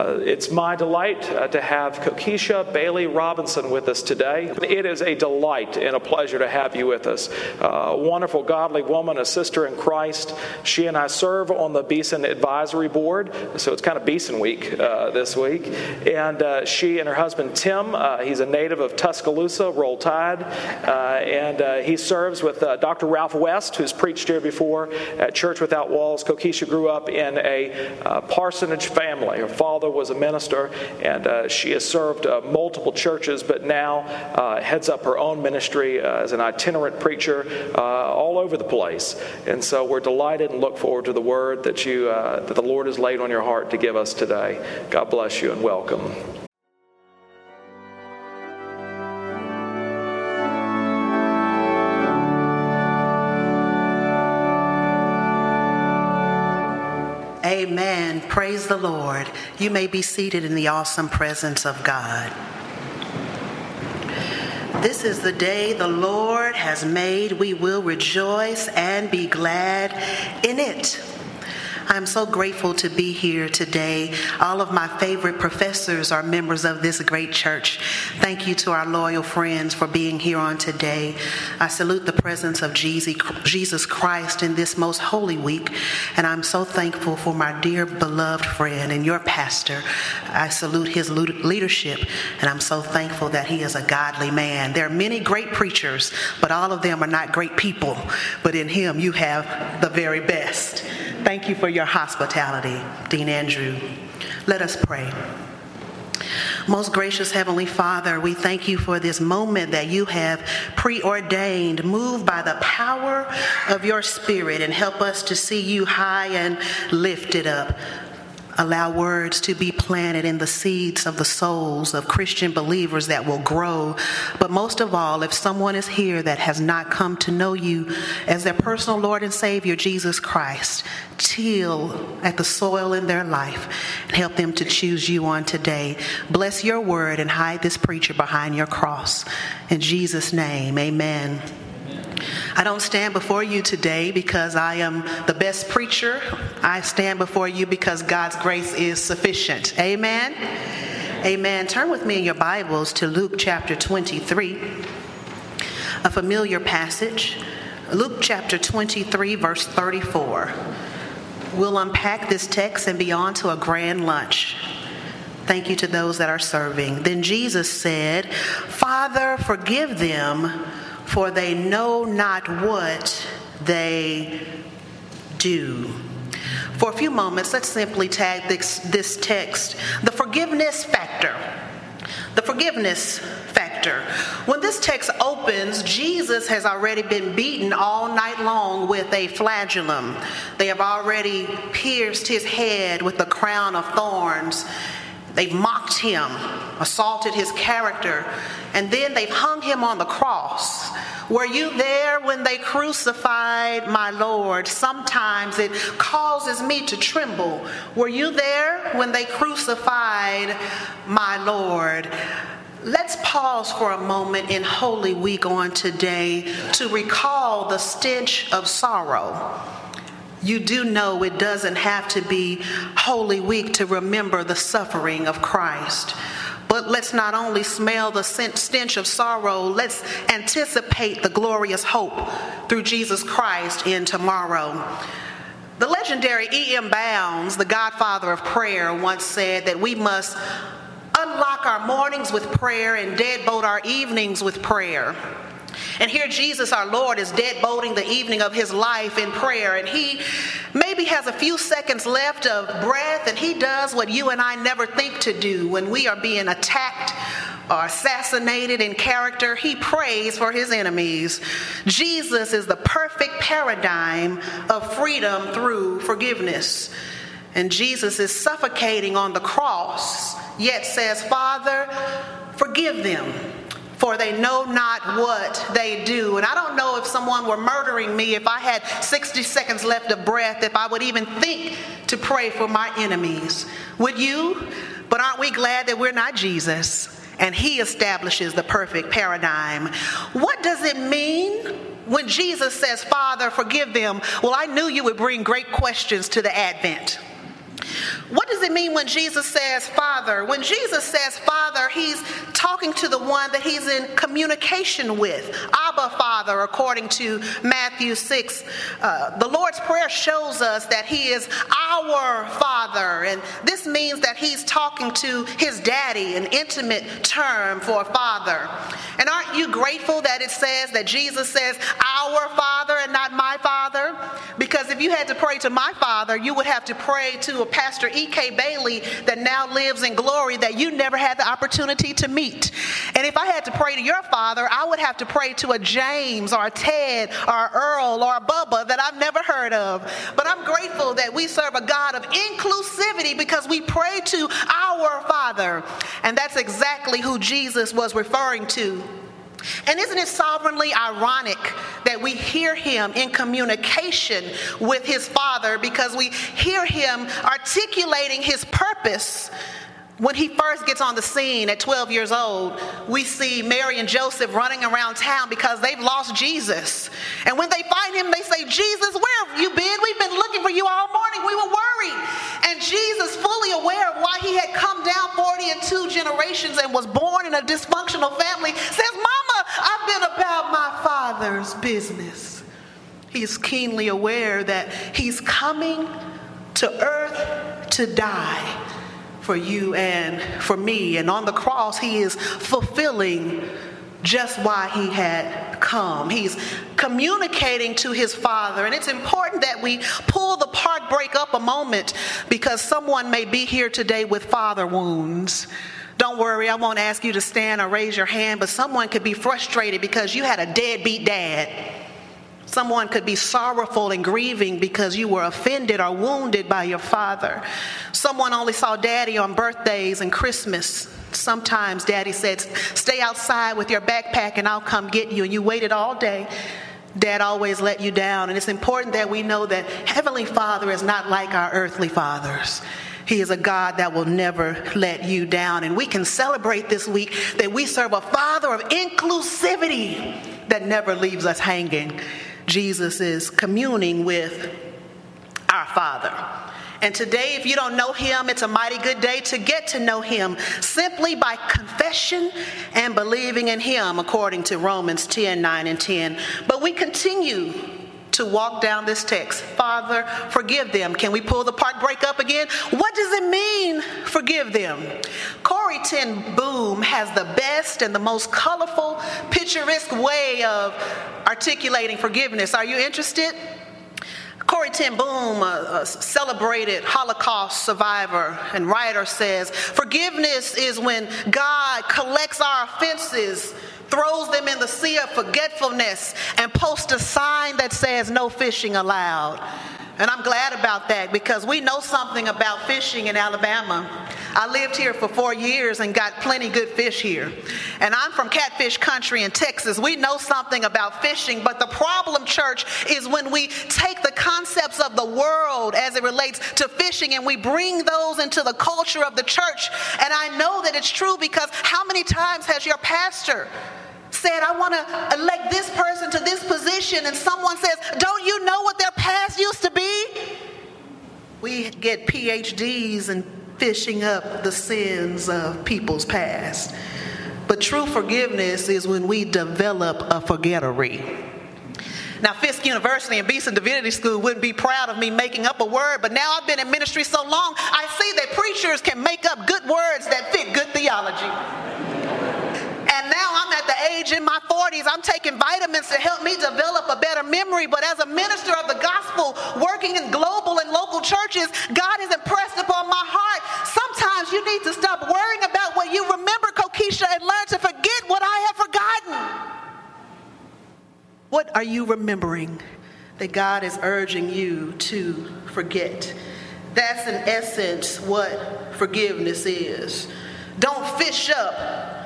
Uh, it's my delight uh, to have Kokisha Bailey Robinson with us today. It is a delight and a pleasure to have you with us. Uh, wonderful, godly woman, a sister in Christ. She and I serve on the Beeson Advisory Board, so it's kind of Beeson Week uh, this week. And uh, she and her husband Tim, he's a native of Tuscaloosa, Roll Tide, and he serves with Dr. Ralph West, who's preached here before at Church Without Walls. Kokisha grew up in a parsonage family. Her father was a minister, and uh, she has served uh, multiple churches, but now uh, heads up her own ministry as an itinerant preacher all over the place. And so we're delighted and look forward to the word that you that the Lord has laid on your heart to give us today. God bless you and welcome. Praise the Lord. You may be seated in the awesome presence of God. This is the day the Lord has made. We will rejoice and be glad in it. I'm so grateful to be here today. All of my favorite professors are members of this great church. Thank you to our loyal friends for being here on today. I salute the presence of Jesus Christ in this most holy week, and I'm so thankful for my dear beloved friend and your pastor. I salute his leadership, and I'm so thankful that he is a godly man. There are many great preachers, but all of them are not great people. But in him, you have the very best. Thank you for your hospitality, Dean Andrew. Let us pray. Most gracious Heavenly Father, we thank you for this moment that you have preordained. Move by the power of your Spirit and help us to see you high and lifted up. Allow words to be planted in the seeds of the souls of Christian believers that will grow. But most of all, if someone is here that has not come to know you as their personal Lord and Savior, Jesus Christ, till at the soil in their life and help them to choose you on today. Bless your word and hide this preacher behind your cross. In Jesus' name, amen. I don't stand before you today because I am the best preacher. I stand before you because God's grace is sufficient. Amen. Amen. Turn with me in your Bibles to Luke chapter 23, a familiar passage. Luke chapter 23, verse 34. We'll unpack this text and be on to a grand lunch. Thank you to those that are serving. Then Jesus said, Father, forgive them for they know not what they do. For a few moments, let's simply tag this, this text the forgiveness factor. The forgiveness factor. When this text opens, Jesus has already been beaten all night long with a flagellum. They have already pierced his head with the crown of thorns They've mocked him, assaulted his character, and then they've hung him on the cross. Were you there when they crucified my Lord? Sometimes it causes me to tremble. Were you there when they crucified my Lord? Let's pause for a moment in Holy Week on today to recall the stench of sorrow you do know it doesn't have to be Holy Week to remember the suffering of Christ. But let's not only smell the stench of sorrow, let's anticipate the glorious hope through Jesus Christ in tomorrow. The legendary E.M. Bounds, the godfather of prayer, once said that we must unlock our mornings with prayer and deadbolt our evenings with prayer. And here, Jesus, our Lord, is deadbolting the evening of his life in prayer. And he maybe has a few seconds left of breath, and he does what you and I never think to do when we are being attacked or assassinated in character. He prays for his enemies. Jesus is the perfect paradigm of freedom through forgiveness. And Jesus is suffocating on the cross, yet says, Father, forgive them for they know not what they do. And I don't know if someone were murdering me, if I had 60 seconds left of breath, if I would even think to pray for my enemies. Would you? But aren't we glad that we're not Jesus? And he establishes the perfect paradigm. What does it mean when Jesus says, Father, forgive them? Well, I knew you would bring great questions to the Advent. Does it mean when Jesus says Father? When Jesus says Father, he's talking to the one that he's in communication with. Abba Father, according to Matthew 6. Uh, the Lord's Prayer shows us that he is our Father, and this means that he's talking to his daddy, an intimate term for father. And aren't you grateful that it says that Jesus says our Father and not my Father? Because if you had to pray to my Father, you would have to pray to a Pastor E.K. Bailey that now lives in glory that you never had the opportunity to meet. And if I had to pray to your father, I would have to pray to a James or a Ted or a Earl or a Bubba that I've never heard of. But I'm grateful that we serve a God of inclusivity because we pray to our Father. And that's exactly who Jesus was referring to and isn't it sovereignly ironic that we hear him in communication with his father because we hear him articulating his purpose when he first gets on the scene at 12 years old, we see Mary and Joseph running around town because they've lost Jesus. And when they find him, they say, Jesus, where have you been? We've been looking for you all morning. We were worried. And Jesus, fully aware of why he had come down 40 and two generations and was born in a dysfunctional family, says, Mama, I've been about my father's business. He's keenly aware that he's coming to earth to die for you and for me. And on the cross, he is fulfilling just why he had come. He's communicating to his father. And it's important that we pull the part break up a moment because someone may be here today with father wounds. Don't worry, I won't ask you to stand or raise your hand, but someone could be frustrated because you had a deadbeat dad Someone could be sorrowful and grieving because you were offended or wounded by your father. Someone only saw daddy on birthdays and Christmas. Sometimes daddy said, Stay outside with your backpack and I'll come get you. And you waited all day. Dad always let you down. And it's important that we know that Heavenly Father is not like our earthly fathers. He is a God that will never let you down. And we can celebrate this week that we serve a Father of inclusivity that never leaves us hanging. Jesus is communing with our Father. And today, if you don't know him, it's a mighty good day to get to know him simply by confession and believing in him, according to Romans 10 9 and 10. But we continue to walk down this text. Father, forgive them. Can we pull the part break up again? What does it mean, forgive them? Ten Boom has the best and the most colorful, picturesque way of articulating forgiveness. Are you interested? Corrie ten Boom, a, celebrated Holocaust survivor and writer, says Forgiveness is when God collects our offenses throws them in the sea of forgetfulness, and posts a sign that says, No fishing allowed. And I'm glad about that because we know something about fishing in Alabama. I lived here for four years and got plenty good fish here. And I'm from catfish country in Texas. We know something about fishing, but the problem, church, is when we take the concepts of the world as it relates to fishing and we bring those into the culture of the church. And I know that it's true because how many times has your pastor said, I want to elect this person to this position, and someone says, Don't you know what their past used to be? We get PhDs and fishing up the sins of people's past. But true forgiveness is when we develop a forgettery. Now, Fisk University and Beeson Divinity School wouldn't be proud of me making up a word, but now I've been in ministry so long, I see that preachers can make up good words that fit good theology. And now I'm at the age in my 40s, I'm taking vitamins to help me develop a better memory. But as a minister of the gospel, working in global and local churches, God has impressed upon my heart. Sometimes you need to stop worrying about what you remember, Kokisha, and learn to forget what I have forgotten. What are you remembering that God is urging you to forget? That's in essence what forgiveness is. Don't fish up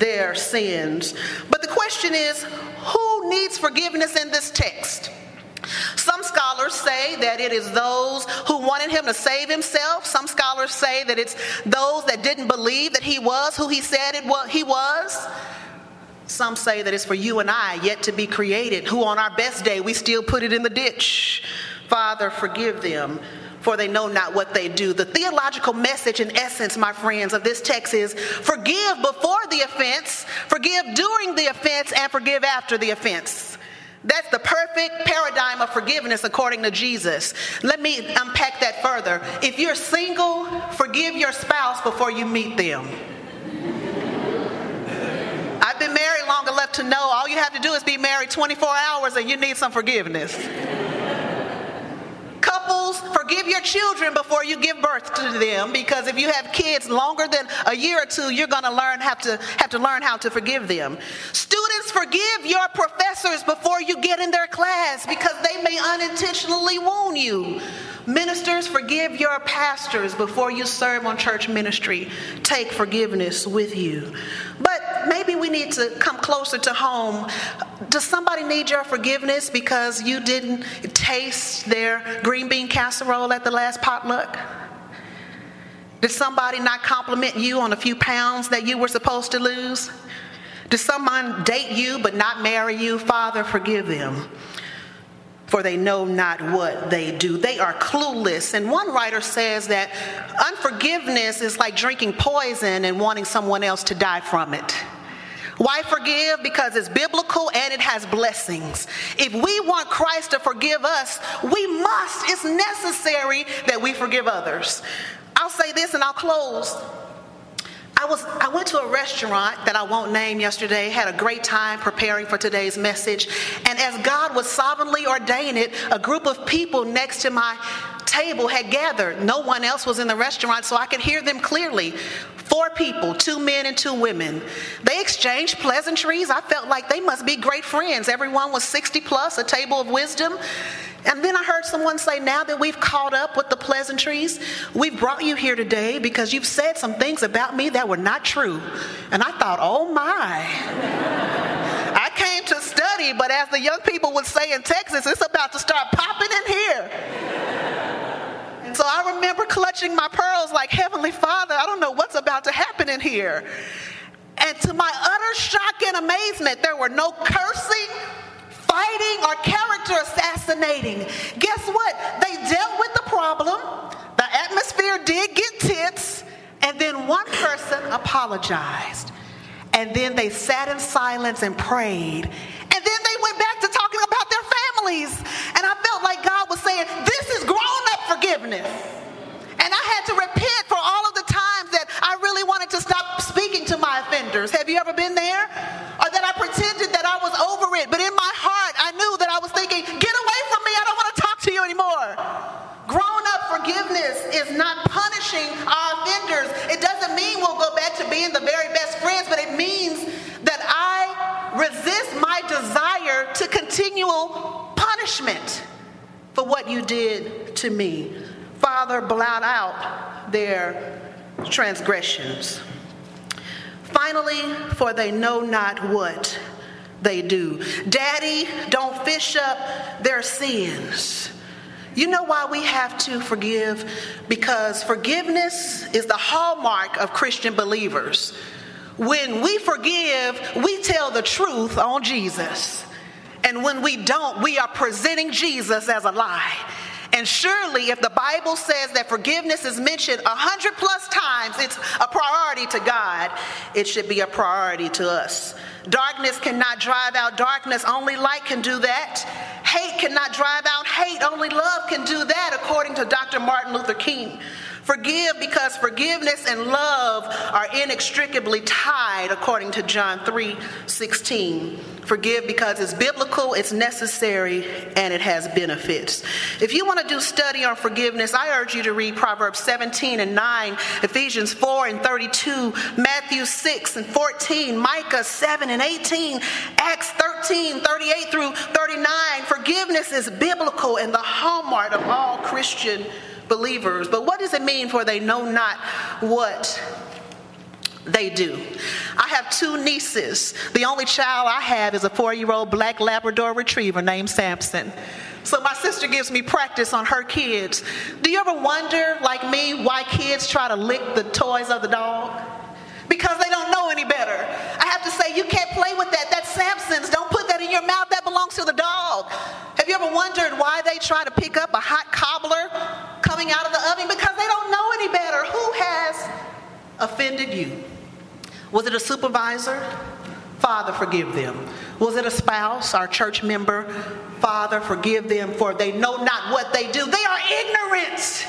their sins. But the question is who needs forgiveness in this text? Some scholars say that it is those who wanted him to save himself. Some scholars say that it's those that didn't believe that he was who he said it was, he was. Some say that it's for you and I, yet to be created, who on our best day we still put it in the ditch. Father, forgive them. For they know not what they do. The theological message, in essence, my friends, of this text is forgive before the offense, forgive during the offense, and forgive after the offense. That's the perfect paradigm of forgiveness according to Jesus. Let me unpack that further. If you're single, forgive your spouse before you meet them. I've been married long enough to know all you have to do is be married 24 hours and you need some forgiveness. Forgive your children before you give birth to them because if you have kids longer than a year or two, you're going to learn have to have to learn how to forgive them. Students, forgive your professors before you get in their class because they may unintentionally wound you. Ministers, forgive your pastors before you serve on church ministry. Take forgiveness with you. But maybe we need to come closer to home. Does somebody need your forgiveness because you didn't taste their green bean casserole at the last potluck? Did somebody not compliment you on a few pounds that you were supposed to lose? Did someone date you but not marry you? Father, forgive them for they know not what they do. They are clueless. And one writer says that unforgiveness is like drinking poison and wanting someone else to die from it. Why forgive? Because it's biblical and it has blessings. If we want Christ to forgive us, we must, it's necessary that we forgive others. I'll say this and I'll close. I was I went to a restaurant that I won't name yesterday, had a great time preparing for today's message, and as God was sovereignly ordained it, a group of people next to my table had gathered. No one else was in the restaurant, so I could hear them clearly. Four people, two men and two women. They exchanged pleasantries. I felt like they must be great friends. Everyone was 60 plus, a table of wisdom. And then I heard someone say, now that we've caught up with the pleasantries, we've brought you here today because you've said some things about me that were not true. And I thought, oh my. I came to study, but as the young people would say in Texas, it's about to start popping in here. So I remember clutching my pearls like, Heavenly Father, I don't know what's about to happen in here. And to my utter shock and amazement, there were no cursing, fighting or character assassinating. Guess what? They dealt with the problem. The atmosphere did get tense. And then one person apologized. And then they sat in silence and prayed. And then they went back to talking about their families. And I felt like God was saying, This is grown up forgiveness. And I had to repent for all of the times that I really wanted to stop speaking to my offenders. Have you ever been there? Or that I pretended that I was over it, but in my heart, I knew that I was thinking, get away from me, I don't want to talk to you anymore. Grown up forgiveness is not punishing our offenders. It doesn't mean we'll go back to being the very best friends, but it means that I resist my desire to continual punishment for what you did to me. Father, blot out their transgressions. Finally, for they know not what they do. Daddy, don't fish up their sins. You know why we have to forgive? Because forgiveness is the hallmark of Christian believers. When we forgive, we tell the truth on Jesus. And when we don't, we are presenting Jesus as a lie. And surely, if the Bible says that forgiveness is mentioned a hundred plus times, it's a priority to God, it should be a priority to us. Darkness cannot drive out darkness, only light can do that. Hate cannot drive out hate, only love can do that, according to Dr. Martin Luther King. Forgive because forgiveness and love are inextricably tied, according to John 3 16. Forgive because it's biblical, it's necessary, and it has benefits. If you want to do study on forgiveness, I urge you to read Proverbs 17 and 9, Ephesians 4 and 32, Matthew 6 and 14, Micah 7 and 18, Acts 13, 38 through 39. Forgiveness is biblical and the hallmark of all Christian believers. But what does it mean for they know not what they do. I have two nieces. The only child I have is a four year old black Labrador retriever named Samson. So my sister gives me practice on her kids. Do you ever wonder, like me, why kids try to lick the toys of the dog? Because they don't know any better. I have to say, you can't play with that. That's Samson's. Don't in your mouth. That belongs to the dog. Have you ever wondered why they try to pick up a hot cobbler coming out of the oven? Because they don't know any better. Who has offended you? Was it a supervisor? Father, forgive them. Was it a spouse, our church member? Father, forgive them, for they know not what they do. They are ignorant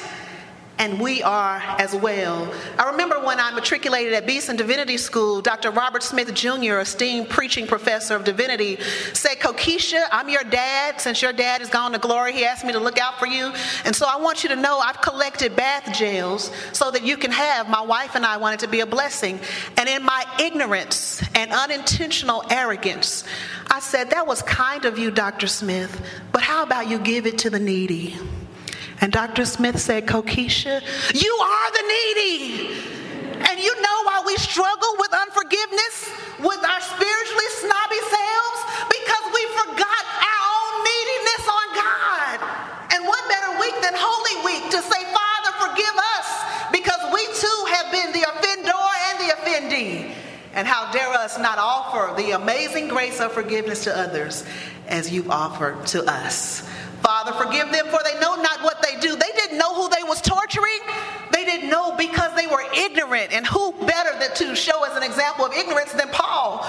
and we are as well. I remember when I matriculated at Beeson Divinity School, Dr. Robert Smith Jr., esteemed preaching professor of divinity, said, Kokisha, I'm your dad. Since your dad is gone to glory, he asked me to look out for you. And so I want you to know I've collected bath gels so that you can have. My wife and I wanted to be a blessing. And in my ignorance and unintentional arrogance, I said, That was kind of you, Dr. Smith, but how about you give it to the needy? And Dr. Smith said, Kokisha, you are the needy. And you know why we struggle with unforgiveness with our spiritually snobby selves? Because we forgot our own neediness on God. And what better week than Holy Week to say, Father, forgive us, because we too have been the offender and the offendee. And how dare us not offer the amazing grace of forgiveness to others as you've offered to us. Father, forgive them, for they know not what they do. They didn't know who they was torturing. They didn't know because they were ignorant. And who better than to show us an example of ignorance than Paul?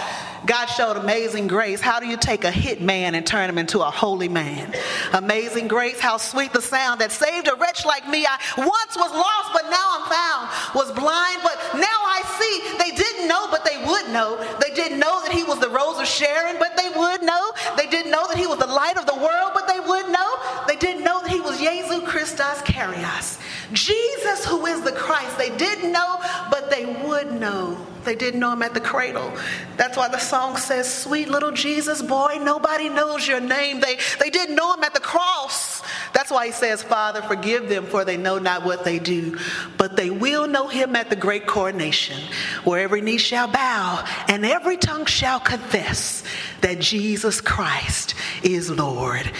God showed amazing grace. How do you take a hit man and turn him into a holy man? Amazing grace, how sweet the sound that saved a wretch like me. I once was lost, but now I'm found. Was blind, but now I see. They didn't know, but they would know. They didn't know that he was the rose of Sharon, but they would know. They didn't know that he was the light of the world, but they would know. They didn't know that he was Jesus Christus Kyrios. Jesus, who is the Christ. They didn't know, but they would know. They didn't know him at the cradle. That's why the song says, Sweet little Jesus boy, nobody knows your name. They, they didn't know him at the cross. That's why he says, Father, forgive them, for they know not what they do. But they will know him at the great coronation, where every knee shall bow and every tongue shall confess that Jesus Christ is Lord.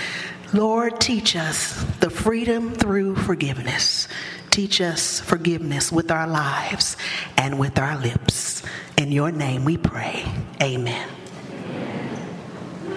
Lord, teach us the freedom through forgiveness. Teach us forgiveness with our lives and with our lips. In your name we pray. Amen.